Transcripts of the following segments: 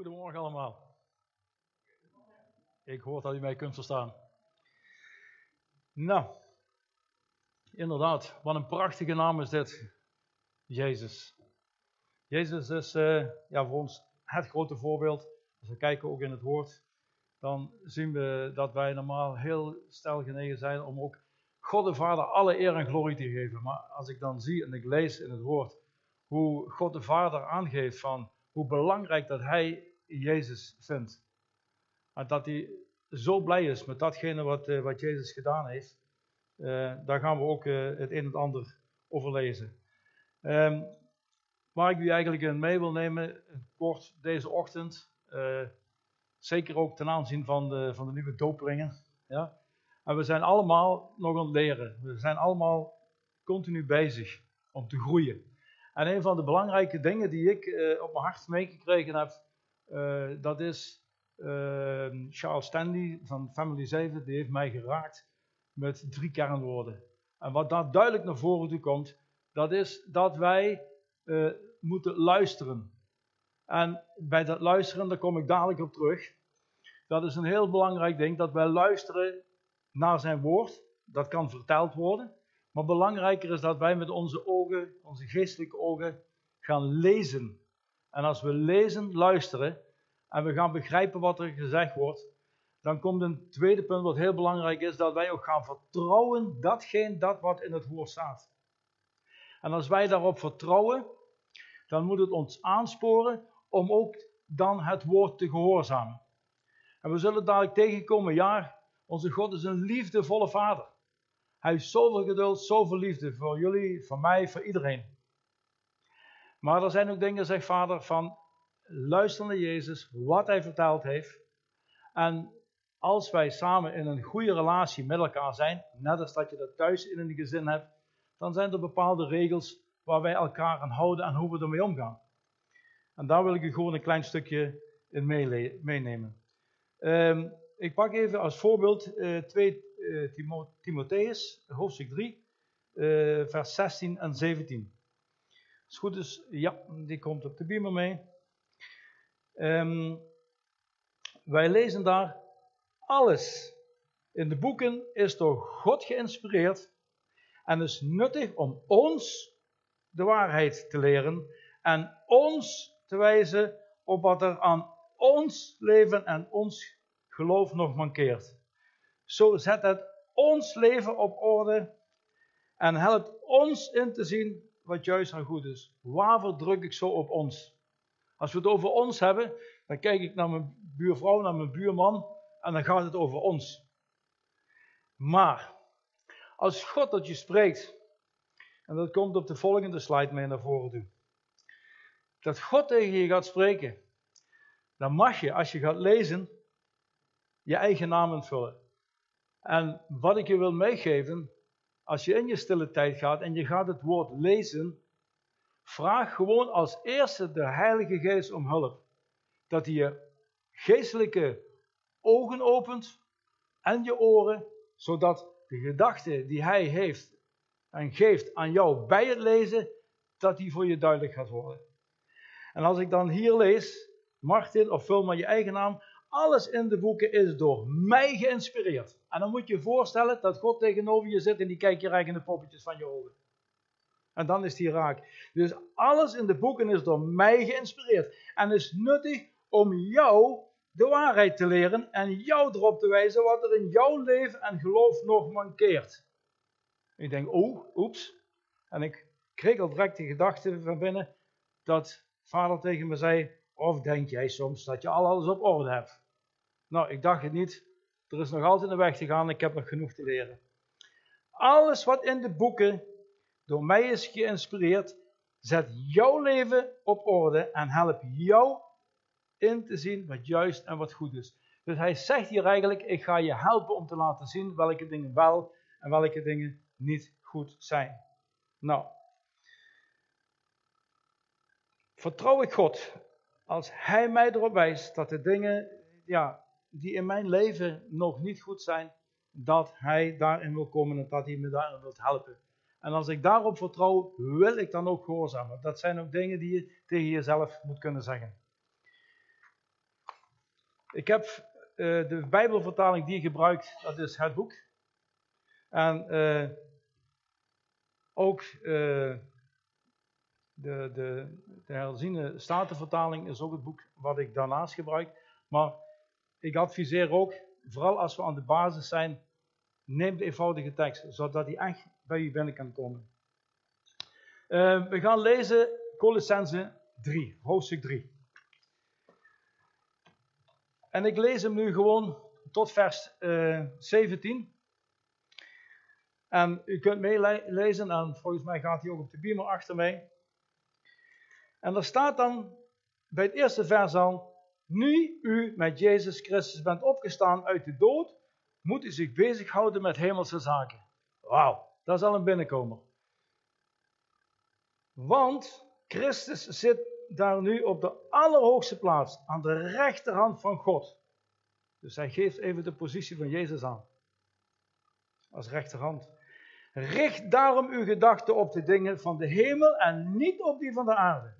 Goedemorgen allemaal. Ik hoor dat u mij kunt verstaan. Nou, inderdaad, wat een prachtige naam is dit. Jezus. Jezus is uh, ja, voor ons het grote voorbeeld. Als we kijken ook in het woord, dan zien we dat wij normaal heel stel genegen zijn om ook God de Vader alle eer en glorie te geven. Maar als ik dan zie en ik lees in het woord hoe God de Vader aangeeft van hoe belangrijk dat Hij Jezus vindt. En dat hij zo blij is met datgene wat, uh, wat Jezus gedaan heeft. Uh, daar gaan we ook uh, het een en ander over lezen. Um, waar ik u eigenlijk mee wil nemen, kort deze ochtend. zeker ook ten aanzien van de, van de nieuwe dopelingen. Ja? En we zijn allemaal nog aan het leren. We zijn allemaal continu bezig om te groeien. En een van de belangrijke dingen die ik op mijn hart meegekregen heb dat is uh, Charles Stanley van Family 7, die heeft mij geraakt met drie kernwoorden. En wat daar duidelijk naar voren toe komt, dat is dat wij uh, moeten luisteren. En bij dat luisteren, daar kom ik dadelijk op terug. Dat is een heel belangrijk ding, dat wij luisteren naar zijn woord. Dat kan verteld worden. Maar belangrijker is dat wij met onze ogen, onze geestelijke ogen, gaan lezen en als we lezen, luisteren en we gaan begrijpen wat er gezegd wordt, dan komt een tweede punt wat heel belangrijk is, dat wij ook gaan vertrouwen datgene dat wat in het woord staat. En als wij daarop vertrouwen, dan moet het ons aansporen om ook dan het woord te gehoorzamen. En we zullen dadelijk tegenkomen, ja, onze God is een liefdevolle vader. Hij heeft zoveel geduld, zoveel liefde voor jullie, voor mij, voor iedereen. Maar er zijn ook dingen, zegt vader, van luister naar Jezus, wat hij verteld heeft. En als wij samen in een goede relatie met elkaar zijn, net als dat je dat thuis in een gezin hebt, dan zijn er bepaalde regels waar wij elkaar aan houden en hoe we ermee omgaan. En daar wil ik u gewoon een klein stukje in meenemen. Um, ik pak even als voorbeeld uh, 2 uh, Timotheus, hoofdstuk 3, uh, vers 16 en 17. Het goed is, ja, die komt op de beamer mee. Um, wij lezen daar, alles in de boeken is door God geïnspireerd en is nuttig om ons de waarheid te leren en ons te wijzen op wat er aan ons leven en ons geloof nog mankeert. Zo zet het ons leven op orde en helpt ons in te zien wat juist en goed is. Waarvoor druk ik zo op ons? Als we het over ons hebben, dan kijk ik naar mijn buurvrouw, naar mijn buurman en dan gaat het over ons. Maar als God tot je spreekt, en dat komt op de volgende slide mee naar voren toe, dat God tegen je gaat spreken, dan mag je, als je gaat lezen, je eigen naam invullen. En wat ik je wil meegeven, als je in je stille tijd gaat en je gaat het woord lezen, vraag gewoon als eerste de Heilige Geest om hulp. Dat hij je geestelijke ogen opent en je oren, zodat de gedachte die hij heeft en geeft aan jou bij het lezen, dat die voor je duidelijk gaat worden. En als ik dan hier lees, Martin, of vul maar je eigen naam, alles in de boeken is door mij geïnspireerd. En dan moet je je voorstellen dat God tegenover je zit en die kijkt je rijk in de poppetjes van je ogen. En dan is die raak. Dus alles in de boeken is door mij geïnspireerd. En is nuttig om jou de waarheid te leren en jou erop te wijzen wat er in jouw leven en geloof nog mankeert. Ik denk, oh, oeps. En ik kreeg al direct de gedachte van binnen dat vader tegen me zei, of denk jij soms dat je al alles op orde hebt? Nou, ik dacht het niet. Er is nog altijd een weg te gaan. Ik heb nog genoeg te leren. Alles wat in de boeken door mij is geïnspireerd, zet jouw leven op orde en help jou in te zien wat juist en wat goed is. Dus hij zegt hier eigenlijk: Ik ga je helpen om te laten zien welke dingen wel en welke dingen niet goed zijn. Nou, vertrouw ik God als Hij mij erop wijst dat de dingen ja, die in mijn leven nog niet goed zijn, dat Hij daarin wil komen en dat Hij me daarin wil helpen. En als ik daarop vertrouw, wil ik dan ook gehoorzamen. Dat zijn ook dingen die je tegen jezelf moet kunnen zeggen. Ik heb uh, de Bijbelvertaling die je gebruikt, dat is het boek. En uh, ook uh, de, de, de herziene Statenvertaling is ook het boek wat ik daarnaast gebruik. Maar ik adviseer ook, vooral als we aan de basis zijn, neem de eenvoudige tekst, zodat die echt bij u binnen kan komen. we gaan lezen Colossense 3, hoofdstuk 3. En ik lees hem nu gewoon tot vers uh, eh, 17. En u kunt meelezen, en volgens mij gaat hij ook op de beamer achter mij. En er staat dan bij het eerste vers al: Nu u met Jezus Christus bent opgestaan uit de dood, moet u zich bezighouden met hemelse zaken. Wauw, dat is al een binnenkomer. Want Christus zit daar nu op de allerhoogste plaats, aan de rechterhand van God. Dus hij geeft even de positie van Jezus aan. Als rechterhand. Richt daarom uw gedachten op de dingen van de hemel en niet op die van de aarde.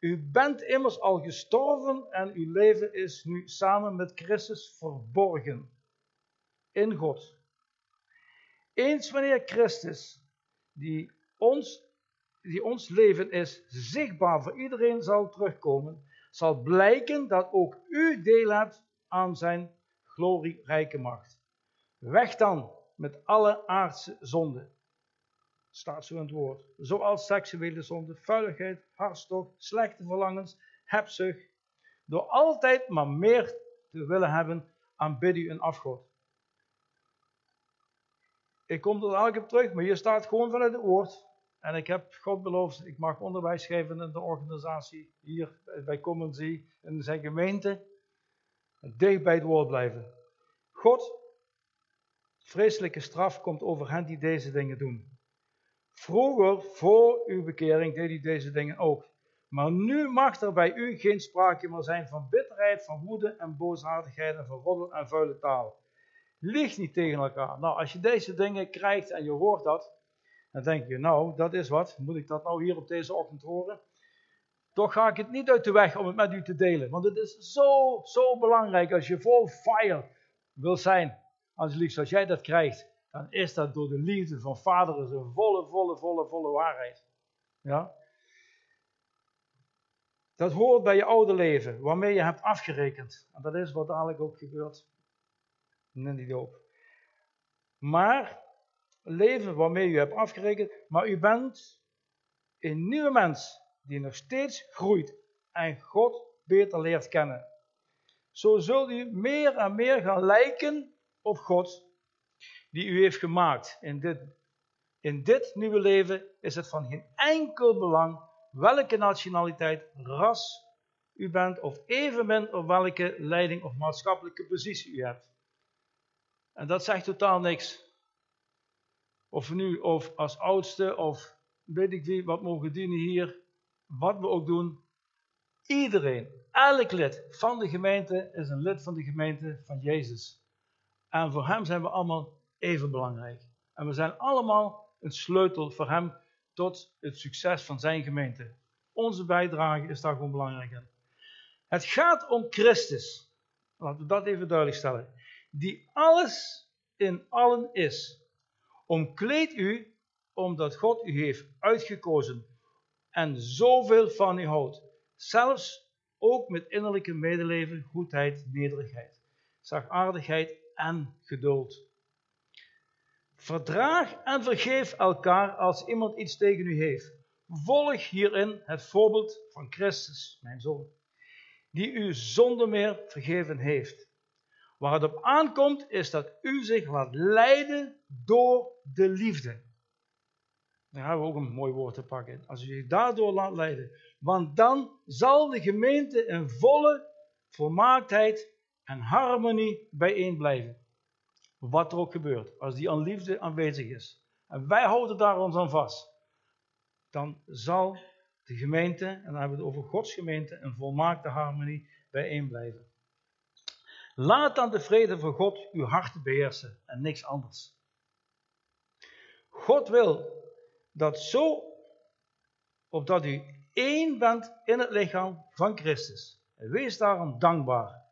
U bent immers al gestorven en uw leven is nu samen met Christus verborgen in God. Eens wanneer Christus, die ons die ons leven is, zichtbaar voor iedereen zal terugkomen, zal blijken dat ook u deel hebt aan zijn glorierijke macht. Weg dan met alle aardse zonden. Staat zo in het woord. Zoals seksuele zonde, vuiligheid, hartstocht, slechte verlangens, hebzucht. Door altijd maar meer te willen hebben, aanbid u een afgod. Ik kom er elke op terug, maar hier staat gewoon vanuit het woord. En ik heb God beloofd, ik mag onderwijs geven in de organisatie hier bij Common in zijn gemeente. Dicht bij het woord blijven. God, vreselijke straf komt over hen die deze dingen doen. Vroeger, voor uw bekering, deed hij deze dingen ook. Maar nu mag er bij u geen sprake meer zijn van bitterheid, van woede en boosaardigheid en van roddel en vuile taal. Lieg niet tegen elkaar. Nou, als je deze dingen krijgt en je hoort dat, dan denk je, nou, dat is wat. Moet ik dat nou hier op deze ochtend horen? Toch ga ik het niet uit de weg om het met u te delen. Want het is zo, zo belangrijk als je vol fire wil zijn. Liefst, als jij dat krijgt, dan is dat door de liefde van Vader een volle, volle, volle, volle waarheid. Ja? Dat hoort bij je oude leven, waarmee je hebt afgerekend. En dat is wat dadelijk ook gebeurt in die doop. Maar leven waarmee u hebt afgerekend, maar u bent een nieuwe mens die nog steeds groeit en God beter leert kennen. Zo zult u meer en meer gaan lijken op God die u heeft gemaakt. In dit, in dit nieuwe leven is het van geen enkel belang welke nationaliteit, ras u bent of evenmin op welke leiding of maatschappelijke positie u hebt. En dat zegt totaal niks of nu of als oudste of weet ik wie, wat mogen dienen hier, wat we ook doen. Iedereen, elk lid van de gemeente is een lid van de gemeente van Jezus. En voor hem zijn we allemaal even belangrijk. En we zijn allemaal een sleutel voor hem tot het succes van zijn gemeente. Onze bijdrage is daar gewoon belangrijk in. Het gaat om Christus. Laten we dat even duidelijk stellen. Die alles in allen is. Omkleed u, omdat God u heeft uitgekozen en zoveel van u houdt. Zelfs ook met innerlijke medeleven, goedheid, nederigheid, zachtaardigheid en geduld. Verdraag en vergeef elkaar als iemand iets tegen u heeft. Volg hierin het voorbeeld van Christus, mijn zoon, die u zonder meer vergeven heeft. Waar het op aankomt is dat u zich laat leiden door de liefde. Daar hebben we ook een mooi woord te pakken. Als u zich daardoor laat leiden. Want dan zal de gemeente in volle volmaaktheid en harmonie bijeen blijven. Wat er ook gebeurt. Als die aan liefde aanwezig is. En wij houden daar ons aan vast. Dan zal de gemeente, en dan hebben we het over Gods gemeente, in volmaakte harmonie bijeen blijven. Laat dan de vrede van God uw hart beheersen en niks anders. God wil dat zo, opdat u één bent in het lichaam van Christus. wees daarom dankbaar.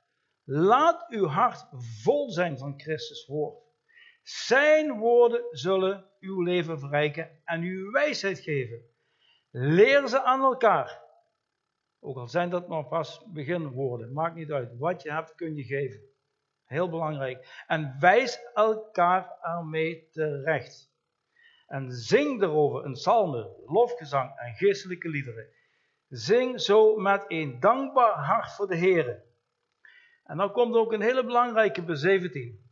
Laat uw hart vol zijn van Christus woord. Zijn woorden zullen uw leven verrijken en uw wijsheid geven. Leer ze aan elkaar. Ook al zijn dat maar pas beginwoorden, maakt niet uit. Wat je hebt kun je geven. Heel belangrijk. En wijs elkaar ermee terecht. En zing erover een psalmen, lofgezang en geestelijke liederen. Zing zo met een dankbaar hart voor de Heer. En dan komt ook een hele belangrijke bij 17.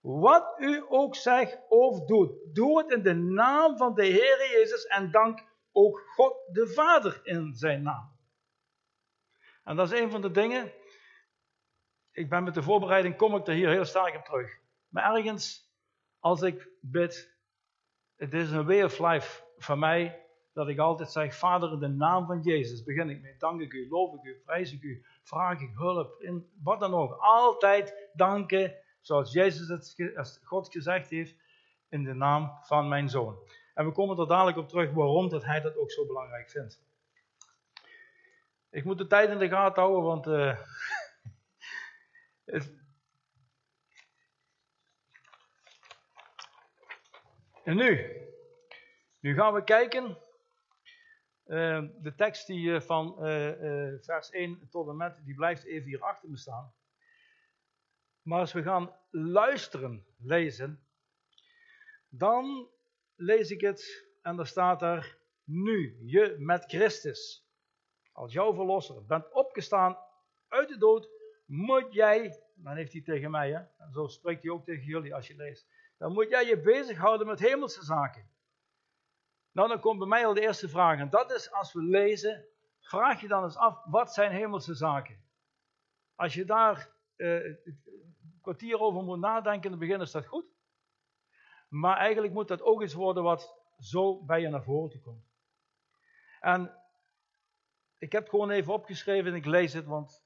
Wat u ook zegt of doet, doe het in de naam van de Heer Jezus en dank ook God de Vader in zijn naam. En dat is een van de dingen. Ik ben met de voorbereiding, kom ik er hier heel sterk op terug. Maar ergens, als ik bid, het is een way of life van mij, dat ik altijd zeg, Vader, in de naam van Jezus begin ik mee. Dank ik u, loof ik u, prijs ik u, vraag ik hulp, in wat dan ook. Altijd danken, zoals Jezus het, als God gezegd heeft, in de naam van mijn zoon. En we komen er dadelijk op terug waarom dat hij dat ook zo belangrijk vindt. Ik moet de tijd in de gaten houden, want uh, En nu, nu gaan we kijken. Uh, de tekst die uh, van uh, vers 1 tot en met, die blijft even hier achter me staan. Maar als we gaan luisteren, lezen, dan lees ik het en er staat er, nu je met Christus, als jouw verlosser, bent opgestaan uit de dood, moet jij, dan heeft hij tegen mij, hè, en zo spreekt hij ook tegen jullie als je leest, dan moet jij je bezighouden met hemelse zaken. Nou, dan komt bij mij al de eerste vraag. En dat is als we lezen, vraag je dan eens af, wat zijn hemelse zaken? Als je daar uh, een kwartier over moet nadenken in het begin, is dat goed. Maar eigenlijk moet dat ook iets worden wat zo bij je naar voren komt. En ik heb gewoon even opgeschreven en ik lees het, want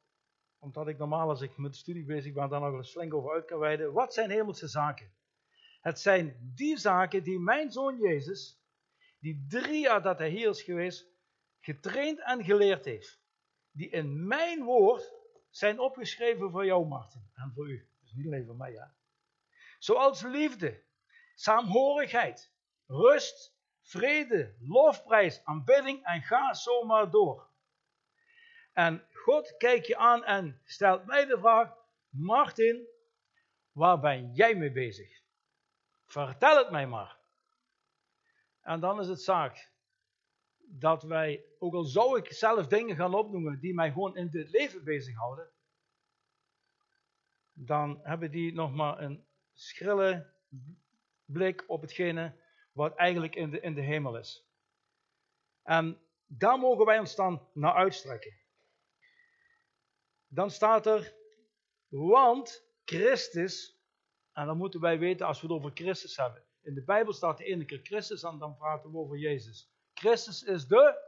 omdat ik normaal als ik met de studie bezig ben, daar nog eens flink over uit kan wijden. Wat zijn hemelse zaken? Het zijn die zaken die mijn zoon Jezus, die drie jaar dat hij hier is geweest, getraind en geleerd heeft. Die in mijn woord zijn opgeschreven voor jou, Martin. En voor u. Dus niet alleen voor mij, ja. Zoals liefde, saamhorigheid, rust, vrede, lofprijs, aanbidding en ga zomaar door. En God kijkt je aan en stelt mij de vraag: Martin, waar ben jij mee bezig? Vertel het mij maar. En dan is het zaak dat wij, ook al zou ik zelf dingen gaan opnoemen die mij gewoon in dit leven bezighouden, dan hebben die nog maar een schrille blik op hetgene wat eigenlijk in de, in de hemel is. En daar mogen wij ons dan naar uitstrekken. Dan staat er, want Christus en dan moeten wij weten, als we het over Christus hebben. In de Bijbel staat de ene keer Christus en dan praten we over Jezus. Christus is de,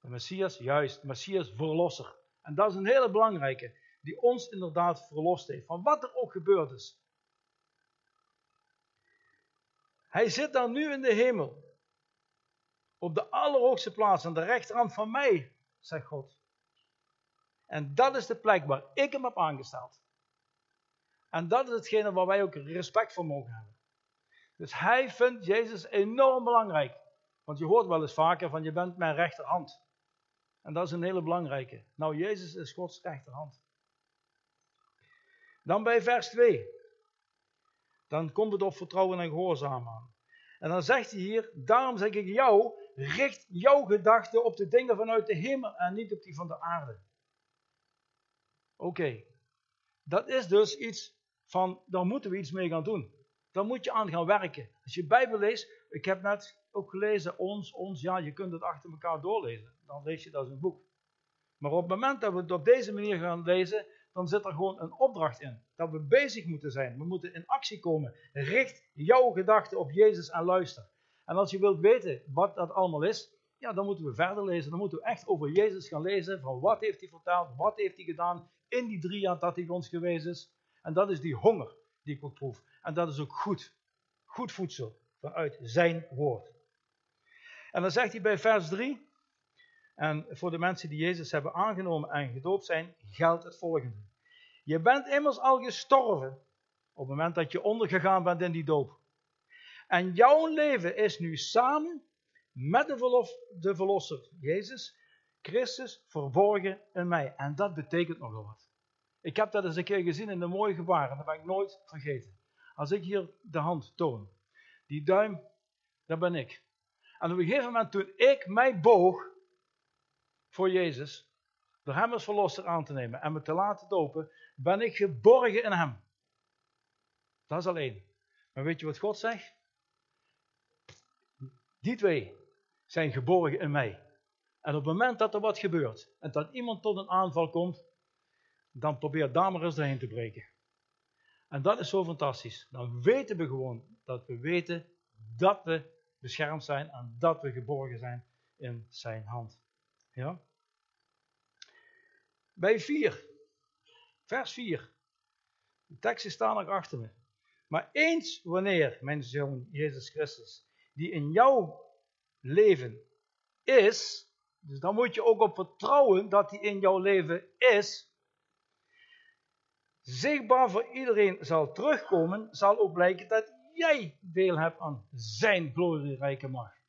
de Messias, juist, Messias verlosser. En dat is een hele belangrijke, die ons inderdaad verlost heeft, van wat er ook gebeurd is. Hij zit dan nu in de hemel, op de allerhoogste plaats, aan de rechterhand van mij, zegt God. En dat is de plek waar ik hem heb aangesteld. En dat is hetgene waar wij ook respect voor mogen hebben. Dus hij vindt Jezus enorm belangrijk. Want je hoort wel eens vaker van je bent mijn rechterhand. En dat is een hele belangrijke. Nou, Jezus is Gods rechterhand. Dan bij vers 2. Dan komt het op vertrouwen en gehoorzaam aan. En dan zegt hij hier, daarom zeg ik jou, richt jouw gedachten op de dingen vanuit de hemel en niet op die van de aarde. Oké, dat is dus iets van, daar moeten we iets mee gaan doen. Daar moet je aan gaan werken. Als je Bijbel leest, ik heb net ook gelezen, ons, ons, ja, je kunt het achter elkaar doorlezen. Dan lees je dat als een boek. Maar op het moment dat we het op deze manier gaan lezen, dan zit er gewoon een opdracht in. Dat we bezig moeten zijn. We moeten in actie komen. Richt jouw gedachten op Jezus en luister. En als je wilt weten wat dat allemaal is, ja, dan moeten we verder lezen. Dan moeten we echt over Jezus gaan lezen. Van wat heeft hij verteld? Wat heeft hij gedaan in die drie jaar dat hij ons geweest is? En dat is die honger die ik ook proef. En dat is ook goed. Goed voedsel vanuit zijn woord. En dan zegt hij bij vers 3. En voor de mensen die Jezus hebben aangenomen en gedoopt zijn, geldt het volgende. Je bent immers al gestorven op het moment dat je ondergegaan bent in die doop. En jouw leven is nu samen met de, verlof, de verlosser, Jezus, Christus, verborgen in mij. En dat betekent nogal wat. Ik heb dat eens een keer gezien in de mooie gebaren, dat ben ik nooit vergeten. Als ik hier de hand toon, die duim, dat ben ik. En op een gegeven moment toen ik mij boog voor Jezus, door hem als verlosser aan te nemen en me te laten dopen, ben ik geborgen in hem. Dat is alleen. Maar weet je wat God zegt? Die twee zijn geborgen in mij. En op het moment dat er wat gebeurt en dat iemand tot een aanval komt, dan probeer daar maar eens doorheen te breken. En dat is zo fantastisch. Dan weten we gewoon dat we weten dat we beschermd zijn en dat we geborgen zijn in zijn hand. Ja? Bij 4, vers 4. De teksten staan nog achter me. Maar eens wanneer, mijn zoon Jezus Christus, die in jouw leven is, dus dan moet je ook op vertrouwen dat hij in jouw leven is, zichtbaar voor iedereen zal terugkomen, zal ook blijken dat jij deel hebt aan zijn glorierijke macht.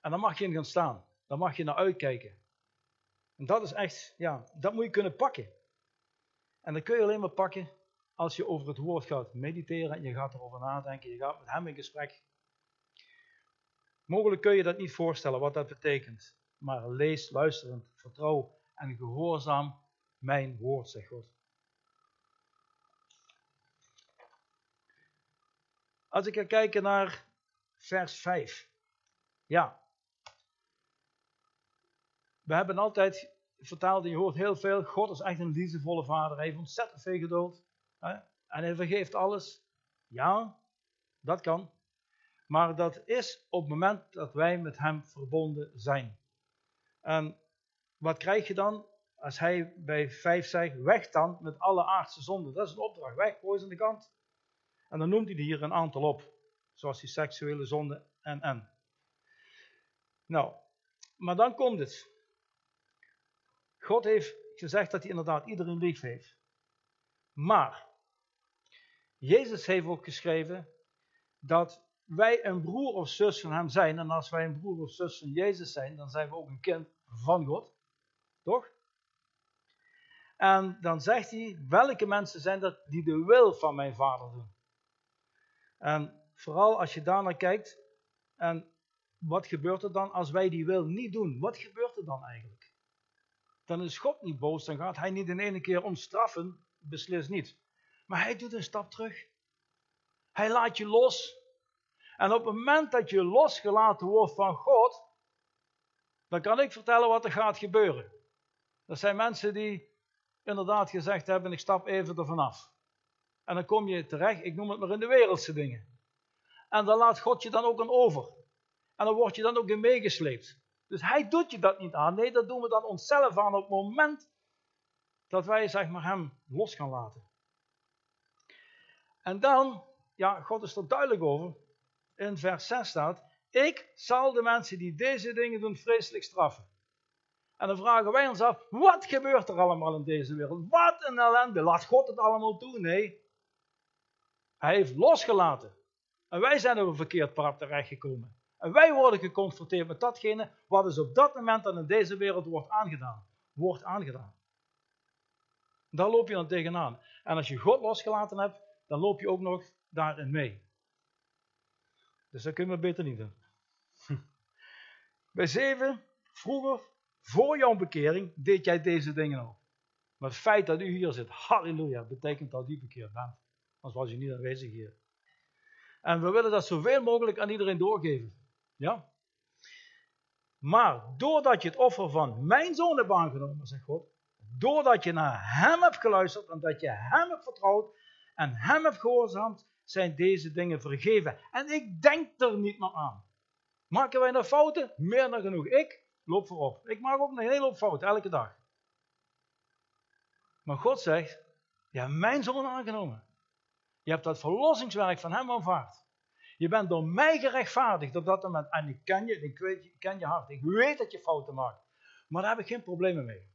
En dan mag je in gaan staan. Dan mag je naar uitkijken. En dat is echt, ja, dat moet je kunnen pakken. En dat kun je alleen maar pakken als je over het woord gaat mediteren, je gaat erover nadenken, je gaat met hem in gesprek. Mogelijk kun je dat niet voorstellen wat dat betekent. Maar lees luisterend, vertrouw en gehoorzaam mijn woord, zegt God. Als ik ga kijken naar vers 5. Ja. We hebben altijd vertaald, je hoort heel veel, God is echt een liefdevolle vader. Hij heeft ontzettend veel geduld. En hij vergeeft alles. Ja, dat kan. Maar dat is op het moment dat wij met hem verbonden zijn. En wat krijg je dan? Als hij bij 5 zegt, weg dan met alle aardse zonden. Dat is een opdracht. Weg, gooi ze aan de kant. En dan noemt hij er hier een aantal op. Zoals die seksuele zonde en en. Nou, maar dan komt het. God heeft gezegd dat hij inderdaad iedereen lief heeft. Maar, Jezus heeft ook geschreven dat wij een broer of zus van hem zijn. En als wij een broer of zus van Jezus zijn, dan zijn we ook een kind van God. Toch? En dan zegt hij, welke mensen zijn dat die de wil van mijn vader doen? En vooral als je daarnaar kijkt, en wat gebeurt er dan als wij die wil niet doen? Wat gebeurt er dan eigenlijk? Dan is God niet boos, dan gaat hij niet in ene keer ons straffen, beslist niet. Maar hij doet een stap terug. Hij laat je los. En op het moment dat je losgelaten wordt van God, dan kan ik vertellen wat er gaat gebeuren. Er zijn mensen die inderdaad gezegd hebben, ik stap even ervan af. En dan kom je terecht, ik noem het maar in de wereldse dingen. En dan laat God je dan ook een over. En dan word je dan ook in meegesleept. Dus hij doet je dat niet aan. Nee, dat doen we dan onszelf aan op het moment dat wij zeg maar hem los gaan laten. En dan, ja, God is er duidelijk over. In vers 6 staat, ik zal de mensen die deze dingen doen vreselijk straffen. En dan vragen wij ons af, wat gebeurt er allemaal in deze wereld? Wat een ellende, laat God het allemaal toe? Nee, hij heeft losgelaten. En wij zijn op een verkeerd pad terechtgekomen. En wij worden geconfronteerd met datgene wat dus op dat moment dan in deze wereld wordt aangedaan. Wordt aangedaan. Daar loop je dan tegenaan. En als je God losgelaten hebt, dan loop je ook nog daarin mee. Dus dat kunnen we beter niet doen. Bij zeven, vroeger, voor jouw bekering, deed jij deze dingen ook. Maar het feit dat u hier zit, halleluja, betekent dat u bekeerd bent. Anders was je niet aanwezig hier. En we willen dat zoveel mogelijk aan iedereen doorgeven. Ja? Maar doordat je het offer van mijn zoon hebt aangenomen, zegt God, doordat je naar hem hebt geluisterd en dat je hem hebt vertrouwd en hem hebt gehoorzaamd, zijn deze dingen vergeven. En ik denk er niet meer aan. Maken wij nog fouten? Meer dan genoeg. Ik loop voorop. Ik maak ook een hele hoop fouten, elke dag. Maar God zegt, ja, mijn zoon aangenomen. Je hebt dat verlossingswerk van hem aanvaard. Je bent door mij gerechtvaardigd op dat moment. En ik ken je, ik, weet, ken je hart. Ik weet dat je fouten maakt. Maar daar heb ik geen problemen mee.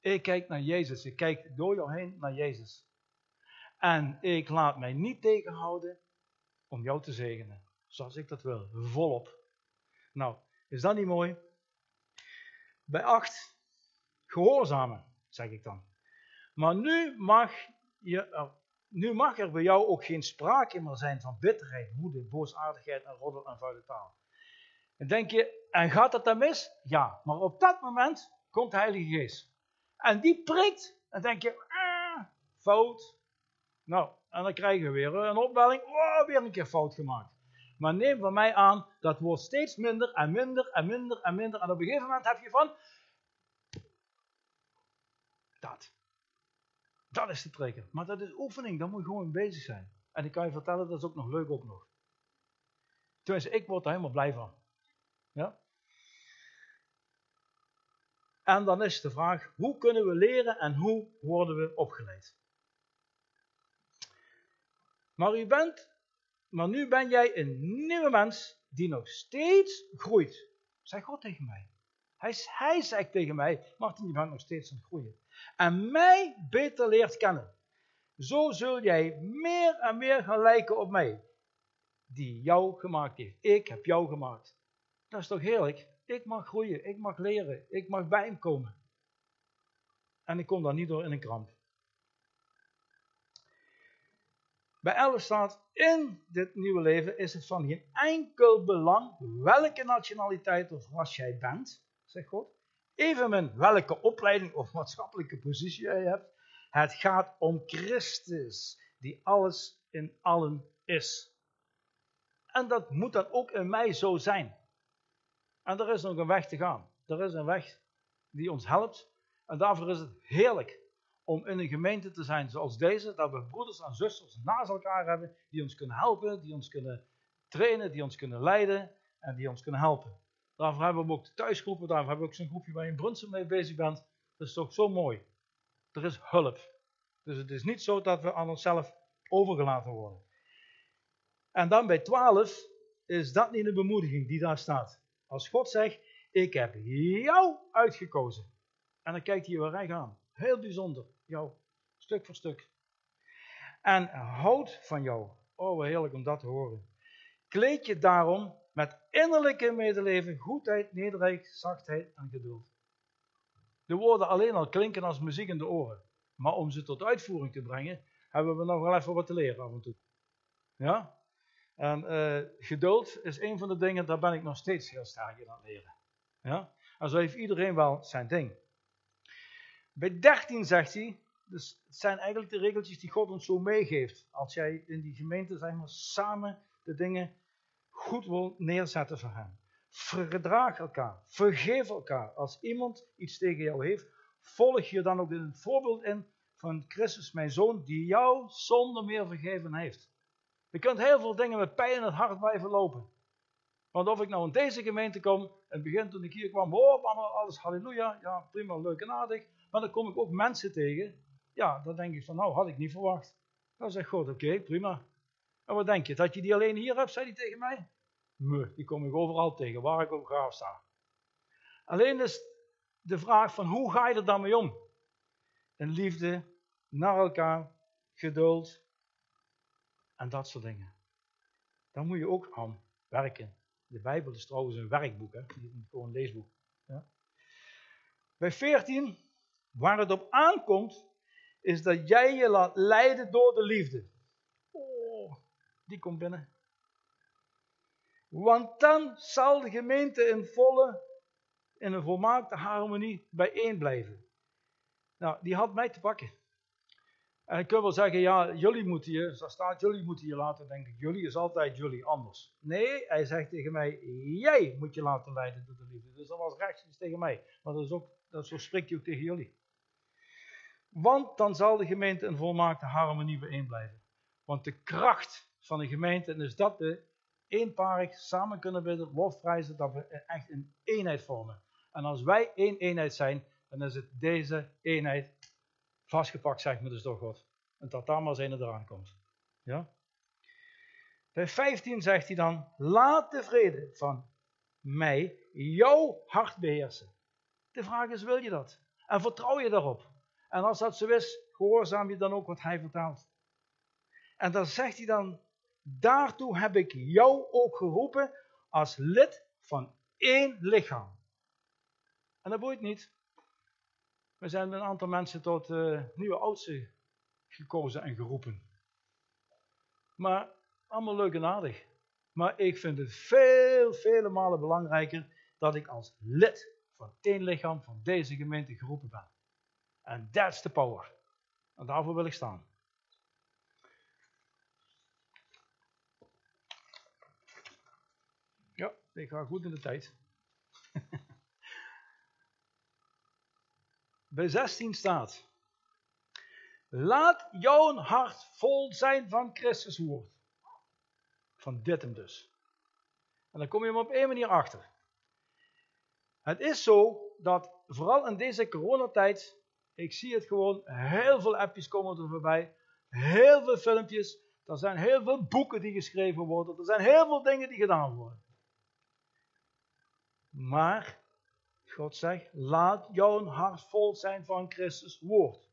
Ik kijk naar Jezus. Ik kijk door jou heen naar Jezus. En ik laat mij niet tegenhouden om jou te zegenen. Zoals ik dat wil. Volop. Nou, is dat niet mooi? Bij acht, gehoorzamen, zeg ik dan. Maar nu mag, je, nu mag er bij jou ook geen sprake meer zijn van bitterheid, woede, boosaardigheid en roddel en vuile taal. En denk je, en gaat dat dan mis? Ja, maar op dat moment komt de Heilige Geest. En die prikt, en denk je, ah, fout. Nou, en dan krijgen we weer een opwelling, oh, weer een keer fout gemaakt. Maar neem van mij aan, dat wordt steeds minder en minder en minder en minder. En op een gegeven moment heb je van, dat. Dat is de trigger. Maar dat is oefening, daar moet je gewoon bezig zijn. En ik kan je vertellen, dat is ook nog leuk ook nog. Tenminste, ik word er helemaal blij van. Ja? En dan is de vraag, hoe kunnen we leren en hoe worden we opgeleid? Maar u bent, maar nu ben jij een nieuwe mens die nog steeds groeit. Zeg God tegen mij. Hij, hij zegt tegen mij, Martin, je bent nog steeds aan het groeien. En mij beter leert kennen. Zo zul jij meer en meer gaan lijken op mij, die jou gemaakt heeft. Ik heb jou gemaakt. Dat is toch heerlijk? Ik mag groeien, ik mag leren, ik mag bij hem komen. En ik kom daar niet door in een kramp. Bij 11 staat, in dit nieuwe leven is het van geen enkel belang welke nationaliteit of ras jij bent, zegt God. Evenmin welke opleiding of maatschappelijke positie jij hebt. Het gaat om Christus, die alles in allen is. En dat moet dan ook in mij zo zijn. En er is nog een weg te gaan. Er is een weg die ons helpt. En daarvoor is het heerlijk om in een gemeente te zijn zoals deze, dat we broeders en zusters naast elkaar hebben die ons kunnen helpen, die ons kunnen trainen, die ons kunnen leiden en die ons kunnen helpen. Daarvoor hebben we ook de thuisgroepen, daarvoor hebben we ook zo'n groepje waar je in Brunsum mee bezig bent. Dat is toch zo mooi. Er is hulp. Dus het is niet zo dat we aan onszelf overgelaten worden. En dan bij 12 is dat niet de bemoediging die daar staat. Als God zegt, ik heb jou uitgekozen. En dan kijkt hij weer recht aan. Heel bijzonder. Jou. Stuk voor stuk. En houd van jou. Oh, heerlijk om dat te horen. Kleed je daarom met innerlijke medeleven, goedheid, nederigheid, zachtheid en geduld. De woorden alleen al klinken als muziek in de oren. Maar om ze tot uitvoering te brengen, hebben we nog wel even wat te leren af en toe. Ja? En uh, geduld is een van de dingen, daar ben ik nog steeds heel sterk in aan het leren. Ja? En zo heeft iedereen wel zijn ding. Bij 13 zegt hij, dus het zijn eigenlijk de regeltjes die God ons zo meegeeft. Als jij in die gemeente zeg maar, samen de dingen goed wil neerzetten voor hem. Verdraag elkaar, vergeef elkaar. Als iemand iets tegen jou heeft, volg je dan ook het voorbeeld in van Christus, mijn zoon, die jou zonder meer vergeven heeft. Je kunt heel veel dingen met pijn in het hart blijven lopen. Want of ik nou in deze gemeente kom, in het begin toen ik hier kwam, oh, alles halleluja, ja prima, leuk en aardig. Maar dan kom ik ook mensen tegen, ja, dan denk ik van nou, had ik niet verwacht. Dan zegt God, oké, prima. En wat denk je, dat je die alleen hier hebt, zei hij tegen mij? Nee, die kom ik overal tegen, waar ik ook ga sta. Alleen is de vraag van hoe ga je er dan mee om? In liefde, naar elkaar, geduld, en dat soort dingen. Daar moet je ook aan werken. De Bijbel is trouwens een werkboek, hè? niet gewoon een leesboek. Ja? Bij 14, waar het op aankomt, is dat jij je laat leiden door de liefde. Die komt binnen. Want dan zal de gemeente in volle, in een volmaakte harmonie bijeen blijven. Nou, die had mij te pakken. En ik kan wel zeggen, ja, jullie moeten je, zo staat, jullie moeten je laten denken. Jullie is altijd jullie anders. Nee, hij zegt tegen mij, jij moet je laten leiden door de liefde. Dus dat was rechtstreeks tegen mij. Maar dat is ook, dat, zo spreekt hij ook tegen jullie. Want dan zal de gemeente in volmaakte harmonie bijeen blijven. Want de kracht van de gemeente is dat we eenparig samen kunnen bidden, lofprijzen, dat we echt een eenheid vormen. En als wij één eenheid zijn, dan is het deze eenheid vastgepakt, zegt me dus door God. En dat daar maar zijn eraan komt. Ja? Bij 15 zegt hij dan, laat de vrede van mij jouw hart beheersen. De vraag is, wil je dat? En vertrouw je daarop? En als dat zo is, gehoorzaam je dan ook wat hij vertaalt. En dan zegt hij dan, daartoe heb ik jou ook geroepen als lid van één lichaam. En dat boeit niet. We zijn met een aantal mensen tot uh, nieuwe oudsten gekozen en geroepen. Maar allemaal leuk en aardig. Maar ik vind het veel, vele malen belangrijker dat ik als lid van één lichaam van deze gemeente geroepen ben. En that's the power. En daarvoor wil ik staan. Ja, ik ga goed in de tijd. Bij 16 staat. Laat jouw hart vol zijn van Christus woord. Van dit hem dus. En dan kom je hem op één manier achter. Het is zo dat vooral in deze coronatijd, ik zie het gewoon, heel veel appjes komen er voorbij, heel veel filmpjes, er zijn heel veel boeken die geschreven worden, er zijn heel veel dingen die gedaan worden. Maar, God zegt, laat jouw hart vol zijn van Christus woord.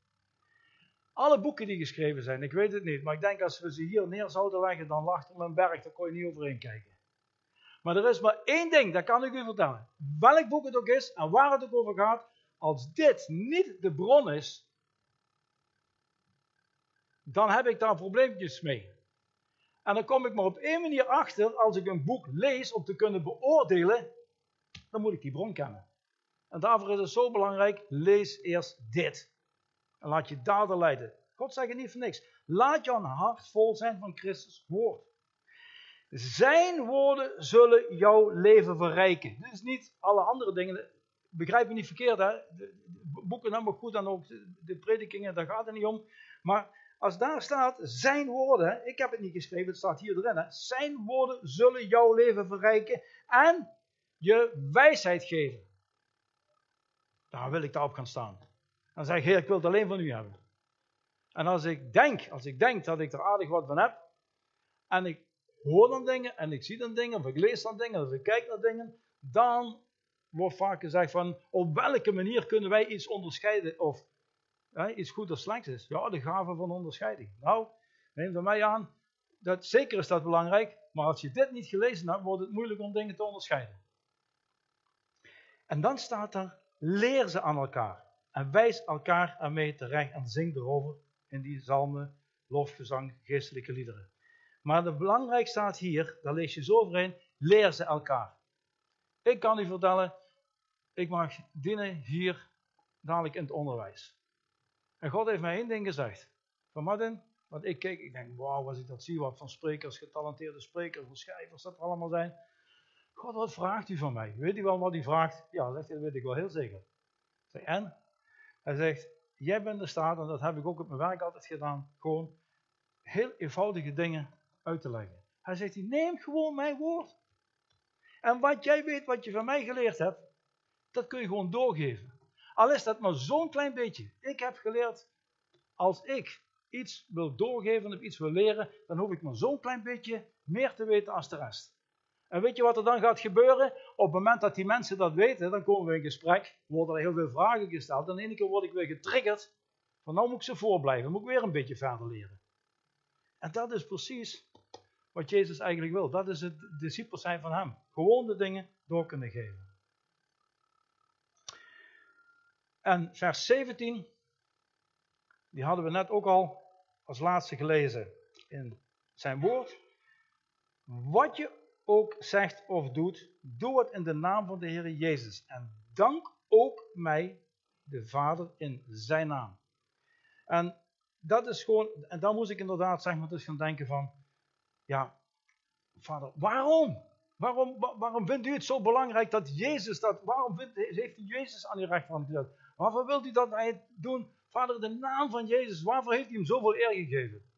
Alle boeken die geschreven zijn, ik weet het niet, maar ik denk als we ze hier neer zouden leggen, dan lag er een berg, daar kon je niet overheen kijken. Maar er is maar één ding, dat kan ik u vertellen. Welk boek het ook is en waar het ook over gaat, als dit niet de bron is, dan heb ik daar probleempjes mee. En dan kom ik maar op één manier achter, als ik een boek lees om te kunnen beoordelen, dan moet ik die bron kennen. En daarvoor is het zo belangrijk, lees eerst dit. En laat je daden leiden. God zegt het niet voor niks. Laat je hart vol zijn van Christus woord. Zijn woorden zullen jouw leven verrijken. Dit is niet alle andere dingen. Begrijp me niet verkeerd, hè? De, boeken helemaal goed en ook de, predikingen, daar gaat het niet om. Maar als daar staat, zijn woorden, ik heb het niet geschreven, het staat hier erin. Hè? Zijn woorden zullen jouw leven verrijken en je wijsheid geven. Daar wil ik daarop gaan staan. Dan zeg ik, Heer, ik wil het alleen van u hebben. En als ik denk, als ik denk dat ik er aardig wat van heb, en ik hoor dan dingen, en ik zie dan dingen, of ik lees dan dingen, of ik kijk naar dingen, dan wordt vaak gezegd van, op welke manier kunnen wij iets onderscheiden, of hè, iets goed of slecht is. Ja, de gave van onderscheiding. Nou, neem van mij aan, dat, zeker is dat belangrijk, maar als je dit niet gelezen hebt, wordt het moeilijk om dingen te onderscheiden. En dan staat er, leer ze aan elkaar. En wijs elkaar ermee terecht en zing erover in die zalmen, lofgezang, geestelijke liederen. Maar het belangrijk staat hier, daar lees je zo overheen, leer ze elkaar. Ik kan u vertellen, ik mag dienen hier dadelijk in het onderwijs. En God heeft mij één ding gezegd. Van Martin, want ik keek, ik denk, wauw, als ik dat zie, wat van sprekers, getalenteerde sprekers, van schrijvers dat er allemaal zijn. God, wat vraagt u van mij? Weet u wel wat u vraagt? Ja, dat weet ik wel heel zeker. En? Hij zegt, jij bent in staat, en dat heb ik ook op mijn werk altijd gedaan, gewoon heel eenvoudige dingen uit te leggen. Hij zegt, neem gewoon mijn woord. En wat jij weet, wat je van mij geleerd hebt, dat kun je gewoon doorgeven. Al is dat maar zo'n klein beetje. Ik heb geleerd, als ik iets wil doorgeven of iets wil leren, dan hoef ik maar zo'n klein beetje meer te weten als de rest. En weet je wat er dan gaat gebeuren? Op het moment dat die mensen dat weten, dan komen we in gesprek, worden er heel veel vragen gesteld. En de ene keer word ik weer getriggerd, van nou moet ik ze voorblijven, moet ik weer een beetje verder leren. En dat is precies wat Jezus eigenlijk wil. Dat is het discipels zijn van hem. Gewoon de dingen door kunnen geven. En vers 17, die hadden we net ook al als laatste gelezen in zijn woord. Wat je ook zegt of doet, doe het in de naam van de Heer Jezus. En dank ook mij, de Vader, in zijn naam. En dat is gewoon, en dan moest ik inderdaad zeg maar dus gaan denken van, ja, Vader, waarom? Waarom, waarom vindt u het zo belangrijk dat Jezus dat, waarom vindt, heeft u Jezus aan uw rechterhand gezet? Waarvoor wilt u dat hij doen? Vader, de naam van Jezus, waarvoor heeft u hem zoveel eer gegeven?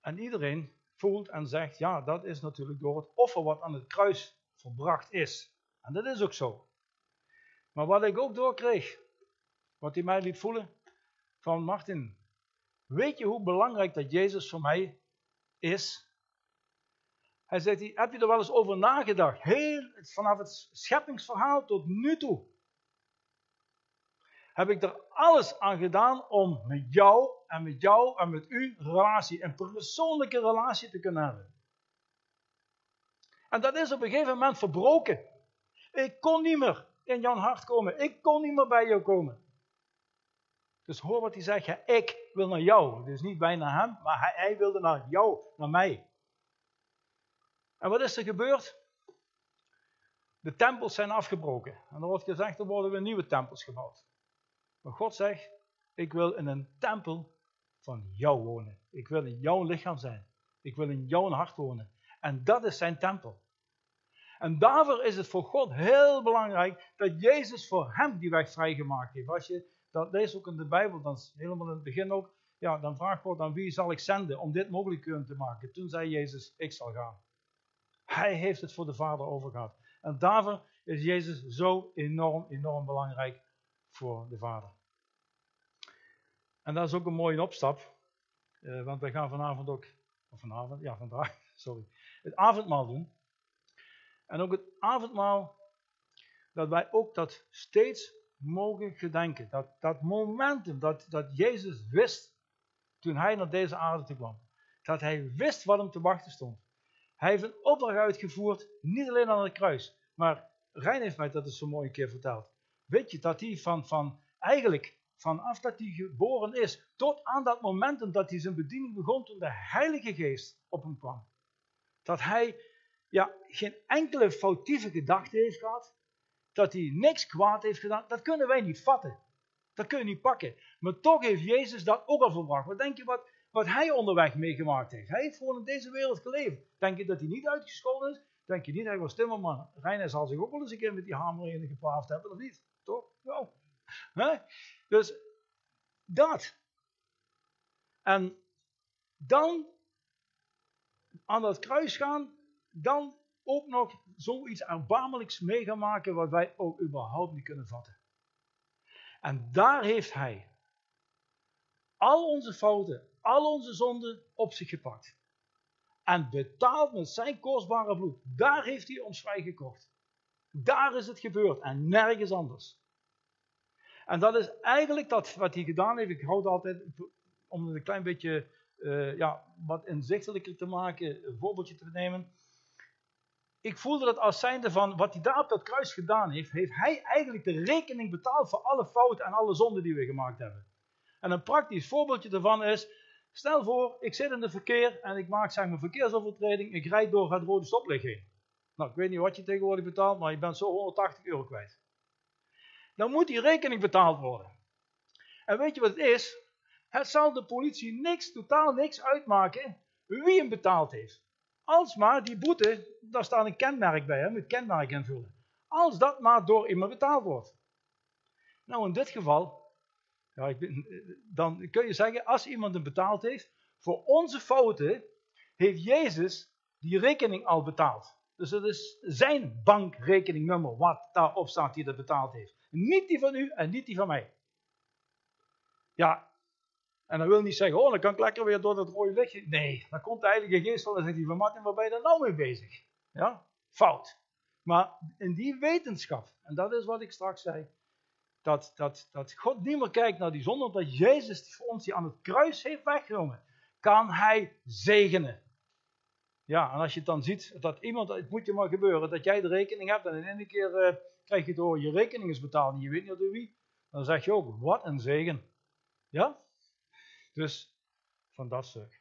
En iedereen voelt en zegt, ja, dat is natuurlijk door het offer wat aan het kruis verbracht is. En dat is ook zo. Maar wat ik ook doorkreeg, wat hij mij liet voelen, van Martin, weet je hoe belangrijk dat Jezus voor mij is? Hij zegt, heb je er wel eens over nagedacht? Heel, vanaf het scheppingsverhaal tot nu toe. Heb ik er alles aan gedaan om met jou en met jou en met u relatie, een persoonlijke relatie te kunnen hebben. En dat is op een gegeven moment verbroken. Ik kon niet meer in jouw hart komen. Ik kon niet meer bij jou komen. Dus hoor wat hij zegt. ik wil naar jou. Dus niet bij naar hem, maar hij, hij wilde naar jou, naar mij. En wat is er gebeurd? De tempels zijn afgebroken. En er wordt gezegd, er worden weer nieuwe tempels gebouwd. Maar God zegt, ik wil in een tempel van jou wonen. Ik wil in jouw lichaam zijn. Ik wil in jouw hart wonen. En dat is zijn tempel. En daarvoor is het voor God heel belangrijk dat Jezus voor hem die weg vrijgemaakt heeft. Als je dat leest ook in de Bijbel, dan helemaal in het begin ook, ja, dan vraagt God aan wie zal ik zenden om dit mogelijk te maken. Toen zei Jezus, ik zal gaan. Hij heeft het voor de Vader overgehad. En daarvoor is Jezus zo enorm, enorm belangrijk voor de Vader. En dat is ook een mooie opstap, eh, want wij gaan vanavond ook, of vanavond, ja vandaag, sorry, het avondmaal doen. En ook het avondmaal, dat wij ook dat steeds mogen gedenken. Dat, dat momentum dat, dat Jezus wist toen hij naar deze aarde kwam. Dat hij wist wat hem te wachten stond. Hij heeft een opdracht uitgevoerd, niet alleen aan het kruis. Maar Rijn heeft mij dat eens zo mooi een keer verteld. Weet je dat hij van, van eigenlijk vanaf dat hij geboren is, tot aan dat momentum dat hij zijn bediening begon, toen de Heilige Geest op hem kwam. Dat hij ja, geen enkele foutieve gedachte heeft gehad, dat hij niks kwaad heeft gedaan, dat kunnen wij niet vatten. Dat kun je niet pakken. Maar toch heeft Jezus dat ook al verbracht. Wat denk je wat, wat hij onderweg meegemaakt heeft? Hij heeft gewoon in deze wereld geleefd. Denk je dat hij niet uitgescholden is? Denk je niet, hij was timmerman. Reiner zal zich ook wel eens een keer met die hamer in hebben, of niet? Dus dat. En dan aan dat kruis gaan, dan ook nog zoiets erbarmelijks mee gaan maken wat wij ook überhaupt niet kunnen vatten. En daar heeft hij al onze fouten, al onze zonden op zich gepakt. En betaald met zijn kostbare bloed. Daar heeft hij ons vrijgekocht. Daar is het gebeurd en nergens anders. En dat is eigenlijk dat wat hij gedaan heeft. Ik houd altijd, om het een klein beetje uh, ja, wat inzichtelijker te maken, een voorbeeldje te nemen. Ik voelde dat als zijnde van wat hij daar op dat kruis gedaan heeft, heeft hij eigenlijk de rekening betaald voor alle fouten en alle zonden die we gemaakt hebben. En een praktisch voorbeeldje daarvan is, stel voor, ik zit in het verkeer en ik maak zeg maar verkeersovertreding, ik rijd door het rode stoplicht heen. Nou, ik weet niet wat je tegenwoordig betaalt, maar je bent zo 180 euro kwijt dan moet die rekening betaald worden. En weet je wat het is? Het zal de politie niks, totaal niks uitmaken wie hem betaald heeft. Als maar die boete, daar staat een kenmerk bij, hè, met kenmerk invullen. Als dat maar door iemand betaald wordt. Nou, in dit geval, ja, ik ben, dan kun je zeggen, als iemand hem betaald heeft, voor onze fouten heeft Jezus die rekening al betaald. Dus het is zijn bankrekeningnummer wat daarop staat die dat betaald heeft. Niet die van u en niet die van mij. Ja, en dan wil niet zeggen, oh, dan kan ik lekker weer door dat rode lichtje. Nee, dan komt de Heilige Geest van en zegt hij van Martin, waar ben je nou mee bezig? Ja, fout. Maar in die wetenschap, en dat is wat ik straks zei, dat, dat, dat God niet meer kijkt naar die zonde, omdat Jezus voor ons die aan het kruis heeft weggenomen, kan hij zegenen. Ja, en als je dan ziet dat iemand, het moet je maar gebeuren, dat jij de rekening hebt en in één keer uh, krijg je door je rekening is betaald en je weet niet door wie, dan zeg je ook, wat een zegen. Ja? Dus, van dat stuk.